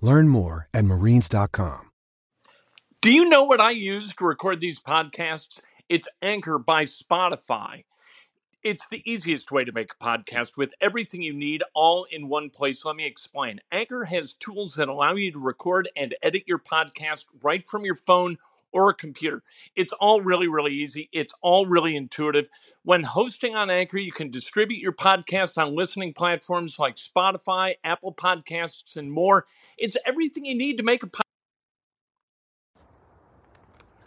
Learn more at marines.com. Do you know what I use to record these podcasts? It's Anchor by Spotify. It's the easiest way to make a podcast with everything you need all in one place. Let me explain. Anchor has tools that allow you to record and edit your podcast right from your phone or a computer. It's all really, really easy. It's all really intuitive. When hosting on Anchor, you can distribute your podcast on listening platforms like Spotify, Apple Podcasts, and more. It's everything you need to make a podcast.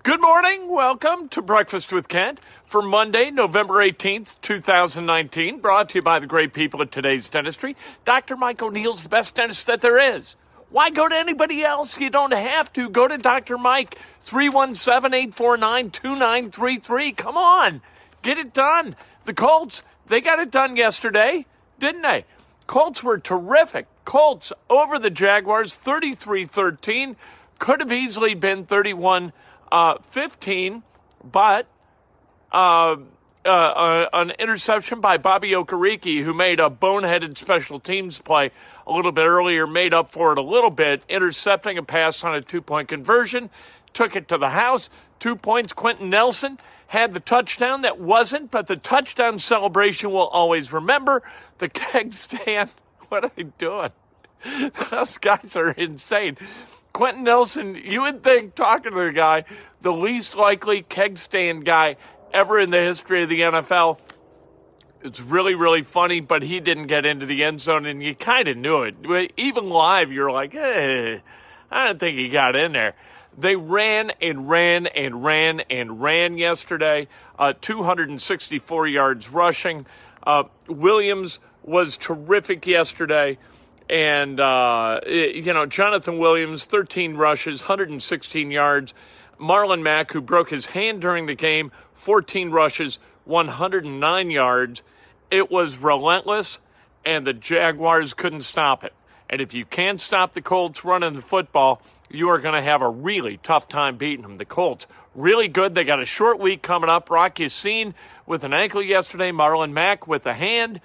Good morning. Welcome to Breakfast with Kent for Monday, November 18th, 2019. Brought to you by the great people at today's dentistry. Dr. Mike O'Neill's the best dentist that there is. Why go to anybody else? You don't have to. Go to Dr. Mike, 317 849 2933. Come on, get it done. The Colts, they got it done yesterday, didn't they? Colts were terrific. Colts over the Jaguars, 33 13. Could have easily been 31 uh, 15, but uh, uh, uh, an interception by Bobby Okereke, who made a boneheaded special teams play a little bit earlier, made up for it a little bit, intercepting a pass on a two point conversion, took it to the house. Two points. Quenton Nelson had the touchdown that wasn't, but the touchdown celebration will always remember. The keg stand. What are they doing? Those guys are insane. Quenton Nelson, you would think, talking to the guy, the least likely keg stand guy ever in the history of the NFL. It's really, really funny, but he didn't get into the end zone, and you kind of knew it. Even live, you're like, hey, I don't think he got in there. They ran and ran and ran and ran yesterday, uh, 264 yards rushing. Uh, Williams was terrific yesterday. And, uh, you know, Jonathan Williams, 13 rushes, 116 yards. Marlon Mack, who broke his hand during the game, 14 rushes, 109 yards. It was relentless, and the Jaguars couldn't stop it. And if you can't stop the Colts running the football, you are going to have a really tough time beating them. The Colts, really good. They got a short week coming up. Rock seen with an ankle yesterday, Marlon Mack with a hand.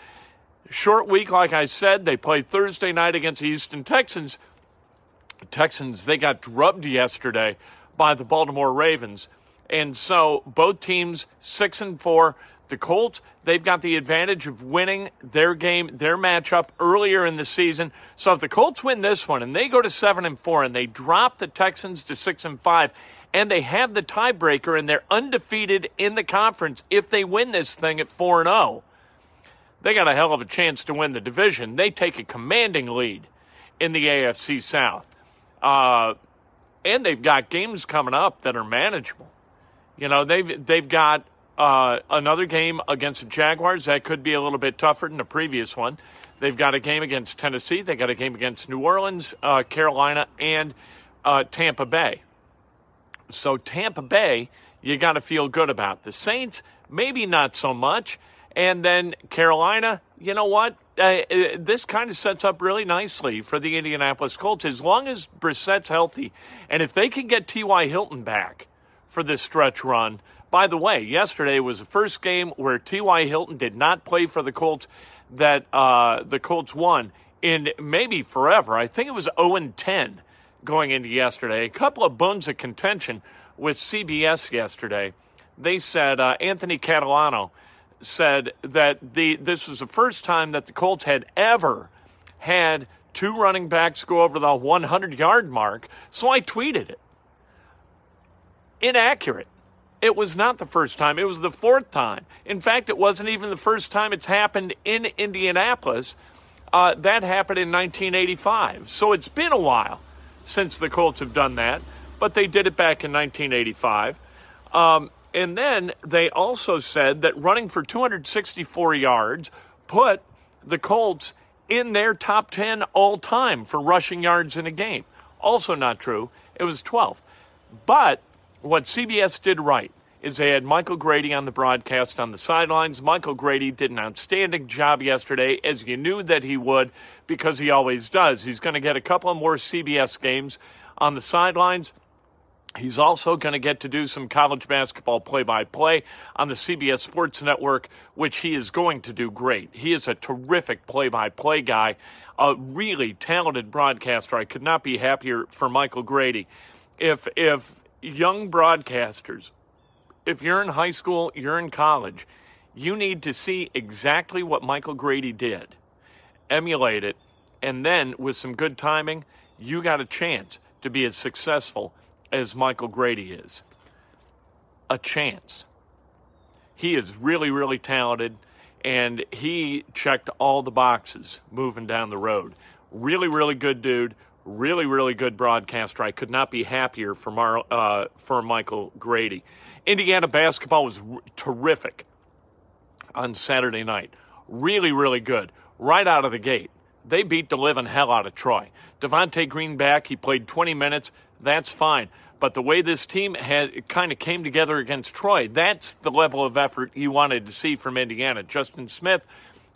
Short week, like I said, they play Thursday night against the Houston Texans. Texans, they got drubbed yesterday by the Baltimore Ravens. And so both teams, six and four. The Colts, they've got the advantage of winning their game, their matchup earlier in the season. So if the Colts win this one and they go to seven and four and they drop the Texans to six and five, and they have the tiebreaker and they're undefeated in the conference if they win this thing at 4 and 0 they got a hell of a chance to win the division. They take a commanding lead in the AFC South. Uh, and they've got games coming up that are manageable. You know, they've they've got uh, another game against the Jaguars that could be a little bit tougher than the previous one. They've got a game against Tennessee. They got a game against New Orleans, uh, Carolina, and uh, Tampa Bay. So Tampa Bay, you got to feel good about. The Saints, maybe not so much. And then Carolina, you know what? Uh, uh, this kind of sets up really nicely for the Indianapolis Colts as long as Brissett's healthy. And if they can get T.Y. Hilton back for this stretch run, by the way, yesterday was the first game where T.Y. Hilton did not play for the Colts that uh, the Colts won in maybe forever. I think it was 0 10 going into yesterday. A couple of bones of contention with CBS yesterday. They said uh, Anthony Catalano said that the this was the first time that the Colts had ever had two running backs go over the 100 yard mark. So I tweeted it. Inaccurate. It was not the first time, it was the fourth time. In fact, it wasn't even the first time it's happened in Indianapolis. Uh, that happened in 1985. So it's been a while since the Colts have done that, but they did it back in 1985. Um, and then they also said that running for 264 yards put the Colts in their top 10 all time for rushing yards in a game. Also not true. It was 12th. But what CBS did right is they had Michael Grady on the broadcast on the sidelines. Michael Grady did an outstanding job yesterday, as you knew that he would, because he always does. He's going to get a couple more CBS games on the sidelines. He's also going to get to do some college basketball play by play on the CBS Sports Network, which he is going to do great. He is a terrific play by play guy, a really talented broadcaster. I could not be happier for Michael Grady. If, if young broadcasters, if you're in high school, you're in college, you need to see exactly what Michael Grady did, emulate it, and then with some good timing, you got a chance to be as successful as Michael Grady is. A chance. He is really, really talented, and he checked all the boxes moving down the road. Really, really good dude. Really, really good broadcaster. I could not be happier for, Mar- uh, for Michael Grady. Indiana basketball was r- terrific on Saturday night. Really, really good. Right out of the gate. They beat the living hell out of Troy. Devonte Green back. He played 20 minutes. That's fine. But the way this team had kind of came together against Troy, that's the level of effort you wanted to see from Indiana. Justin Smith,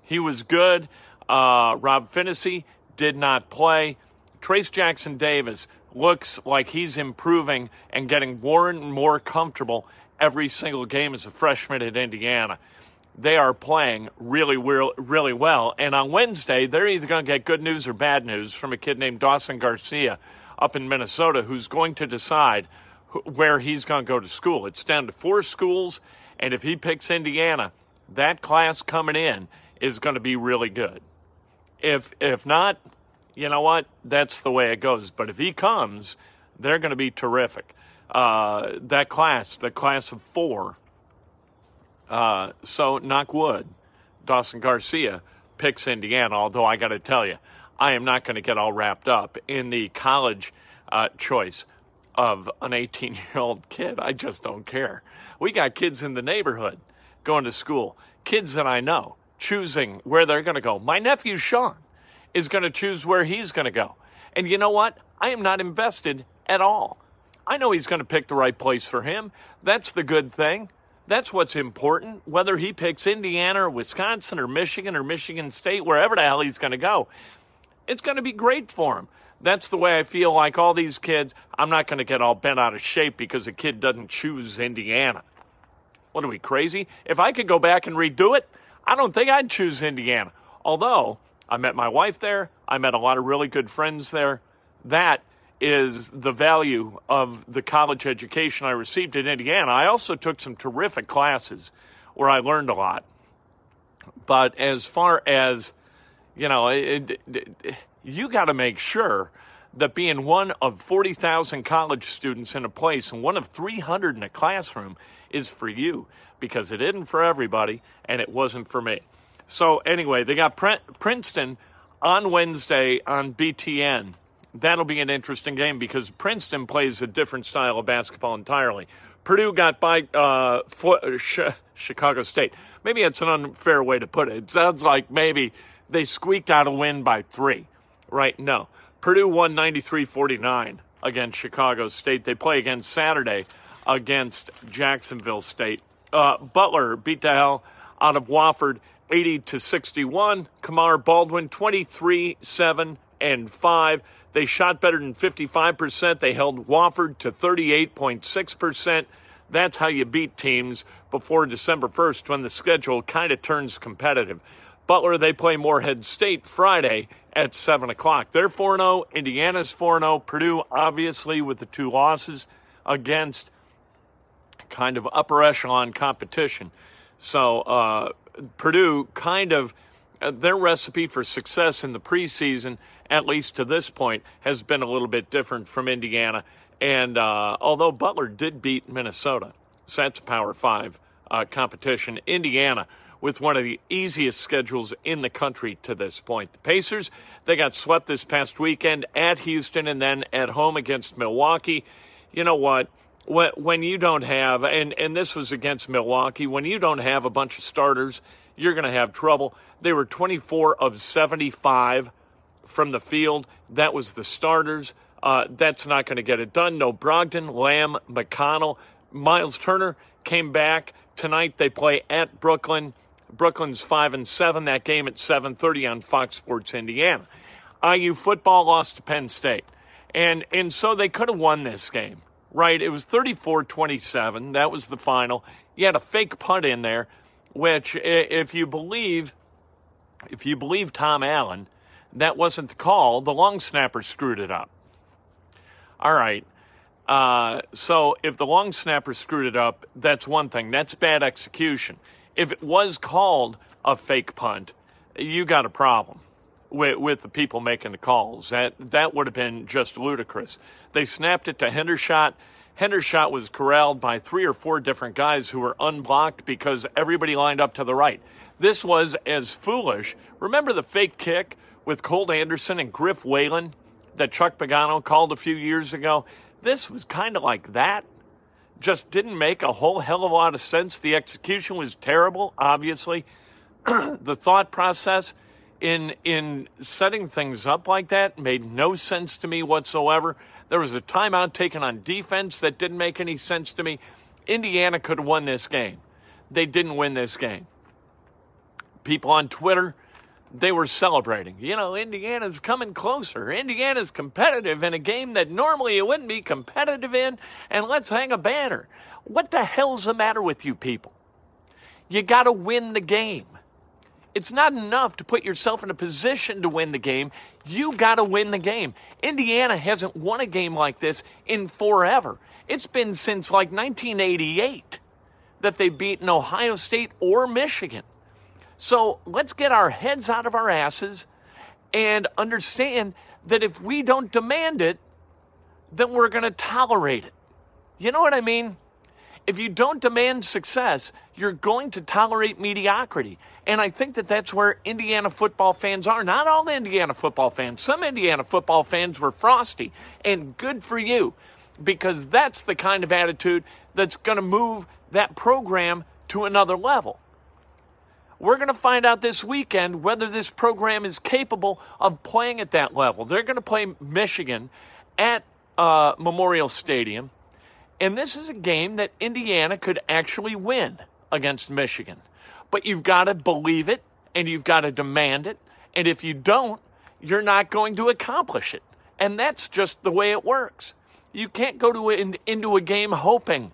he was good. Uh, Rob Phinisee did not play. Trayce Jackson Davis looks like he's improving and getting more and more comfortable every single game as a freshman at Indiana. They are playing really, really well. And on Wednesday, they're either going to get good news or bad news from a kid named Dawson Garcia up in Minnesota who's going to decide where he's going to go to school. It's down to four schools, and if he picks Indiana, that class coming in is going to be really good. If if not, you know what? That's the way it goes. But if he comes, they're going to be terrific. Uh, that class, the class of four. Uh, so knock wood, Dawson Garcia picks Indiana. Although I got to tell you, I am not going to get all wrapped up in the college uh, choice of an 18 year old kid. I just don't care. We got kids in the neighborhood going to school, kids that I know choosing where they're going to go. My nephew Sean is going to choose where he's going to go. And you know what? I am not invested at all. I know he's going to pick the right place for him. That's the good thing. That's what's important. Whether he picks Indiana or Wisconsin or Michigan or Michigan State, wherever the hell he's going to go, it's going to be great for him. That's the way I feel like all these kids. I'm not going to get all bent out of shape because a kid doesn't choose Indiana. What are we, crazy? If I could go back and redo it, I don't think I'd choose Indiana. Although I met my wife there, I met a lot of really good friends there. That is the value of the college education I received in Indiana. I also took some terrific classes where I learned a lot. But as far as you know, it, it, you got to make sure that being one of 40,000 college students in a place and one of 300 in a classroom is for you because it isn't for everybody and it wasn't for me. So, anyway, they got Princeton on Wednesday on BTN. That'll be an interesting game because Princeton plays a different style of basketball entirely. Purdue got by uh, Chicago State. Maybe it's an unfair way to put it. It sounds like maybe they squeaked out a win by three, right? No. Purdue won 93 49 against Chicago State. They play again Saturday against Jacksonville State. Uh, Butler beat the hell out of Wofford 80 to 61. Kamar Baldwin 23 7 and 5. They shot better than 55%. They held Wofford to 38.6%. That's how you beat teams before December 1st when the schedule kind of turns competitive. Butler, they play Morehead State Friday at 7 o'clock. They're 4 0. Indiana's 4 0. Purdue, obviously, with the two losses against kind of upper echelon competition. So, uh, Purdue kind of, uh, their recipe for success in the preseason, at least to this point, has been a little bit different from Indiana. And uh, although Butler did beat Minnesota, So that's a Power Five uh, competition. Indiana with one of the easiest schedules in the country to this point. The Pacers, they got swept this past weekend at Houston and then at home against Milwaukee. You know what? When you don't have, and, and this was against Milwaukee, when you don't have a bunch of starters, you're going to have trouble. They were 24 of 75 from the field. That was the starters. Uh, that's not going to get it done. No Brogdon, Lamb, McConnell, Myles Turner came back tonight. They play at Brooklyn. Brooklyn's five and seven. That game at 7:30 on Fox Sports Indiana. IU football lost to Penn State, and and so they could have won this game, right? It was 34-27. That was the final. You had a fake punt in there, which, if you believe, if you believe Tom Allen, that wasn't the call. The long snapper screwed it up. All right. Uh, so if the long snapper screwed it up, that's one thing. That's bad execution if it was called a fake punt, you got a problem with, with the people making the calls. That that would have been just ludicrous. They snapped it to Hendershot. Hendershot was corralled by three or four different guys who were unblocked because everybody lined up to the right. This was as foolish. Remember the fake kick with Colt Anderson and Griff Whalen that Chuck Pagano called a few years ago? This was kind of like that just didn't make a whole hell of a lot of sense. The execution was terrible, obviously. the thought process in in setting things up like that made no sense to me whatsoever. There was a timeout taken on defense that didn't make any sense to me. Indiana could have won this game. They didn't win this game. People on Twitter they were celebrating. You know, Indiana's coming closer. Indiana's competitive in a game that normally it wouldn't be competitive in, and let's hang a banner. What the hell's the matter with you people? You got to win the game. It's not enough to put yourself in a position to win the game. You got to win the game. Indiana hasn't won a game like this in forever. It's been since like 1988 that they've beaten Ohio State or Michigan. So let's get our heads out of our asses and understand that if we don't demand it, then we're going to tolerate it. You know what I mean? If you don't demand success, you're going to tolerate mediocrity. And I think that that's where Indiana football fans are. Not all Indiana football fans. Some Indiana football fans were frosty, and good for you, because that's the kind of attitude that's going to move that program to another level. We're going to find out this weekend whether this program is capable of playing at that level. They're going to play Michigan at uh, Memorial Stadium, and this is a game that Indiana could actually win against Michigan. But you've got to believe it and you've got to demand it. And if you don't, you're not going to accomplish it. And that's just the way it works. You can't go to in, into a game hoping.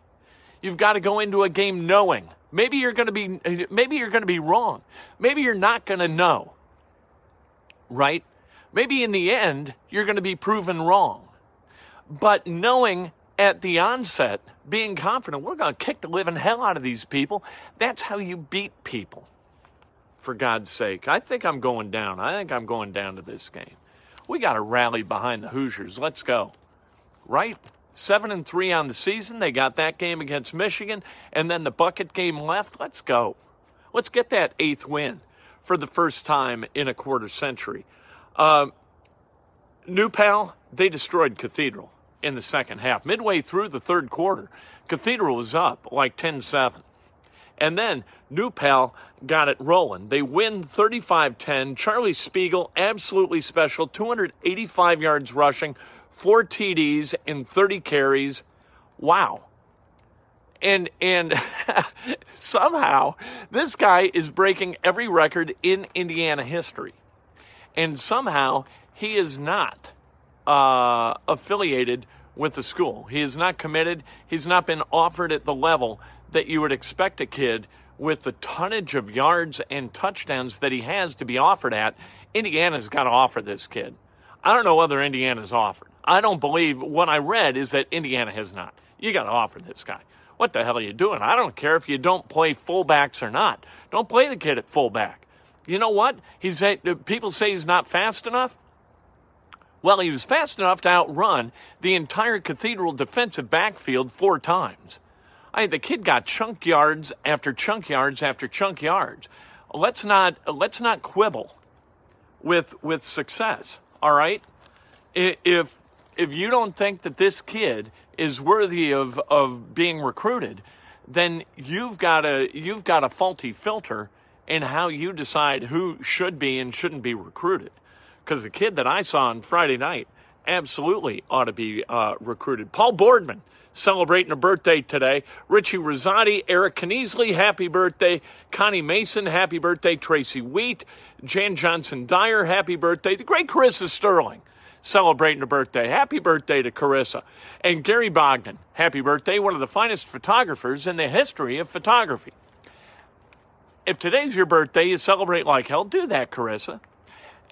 You've got to go into a game knowing Maybe you're going to be maybe you're going to be wrong. Maybe you're not going to know. Right? Maybe in the end you're going to be proven wrong. But knowing at the onset, being confident, we're going to kick the living hell out of these people, that's how you beat people. For God's sake, I think I'm going down. I think I'm going down to this game. We got to rally behind the Hoosiers. Let's go. Right? Seven and three on the season. They got that game against Michigan, and then the bucket game left. Let's go. Let's get that eighth win for the first time in a quarter century. Uh, New Pal, they destroyed Cathedral in the second half. Midway through the third quarter, Cathedral was up like 10 7. And then New Pal got it rolling. They win 35 10. Charlie Spegal, absolutely special, 285 yards rushing, four TDs and 30 carries. Wow. And and somehow this guy is breaking every record in Indiana history. And somehow he is not uh, affiliated with the school. He is not committed. He's not been offered at the level that you would expect a kid with the tonnage of yards and touchdowns that he has to be offered at. Indiana's got to offer this kid. I don't know whether Indiana's offered. I don't believe what I read is that Indiana has not. You got to offer this guy. What the hell are you doing? I don't care if you don't play fullbacks or not. Don't play the kid at fullback. You know what? He's people say he's not fast enough. Well, he was fast enough to outrun the entire Cathedral defensive backfield four times. I, the kid got chunk yards after chunk yards after chunk yards. Let's not let's not quibble with with success. All right, if if you don't think that this kid is worthy of of being recruited, then you've got a you've got a faulty filter in how you decide who should be and shouldn't be recruited. Because the kid that I saw on Friday night absolutely ought to be uh, recruited. Paul Boardman celebrating a birthday today. Richie Rosati, Eric Kneasley, happy birthday. Connie Mason, happy birthday. Tracy Wheat, Jan Johnson Dyer, happy birthday. The great Carissa Sterling celebrating a birthday. Happy birthday to Carissa. And Gary Bogdan, happy birthday, one of the finest photographers in the history of photography. If today's your birthday, you celebrate like hell, do that, Carissa.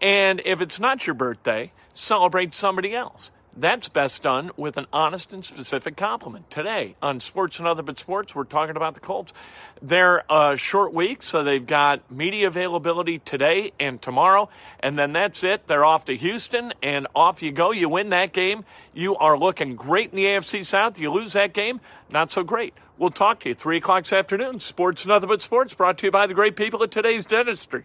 And if it's not your birthday, celebrate somebody else. That's best done with an honest and specific compliment. Today on Sports and Other But Sports, we're talking about the Colts. They're a short week, so they've got media availability today and tomorrow, and then that's it. They're off to Houston, and off you go. You win that game, you are looking great in the AFC South. You lose that game, not so great. We'll talk to you 3 o'clock this afternoon. Sports and Other But Sports brought to you by the great people at today's dentistry.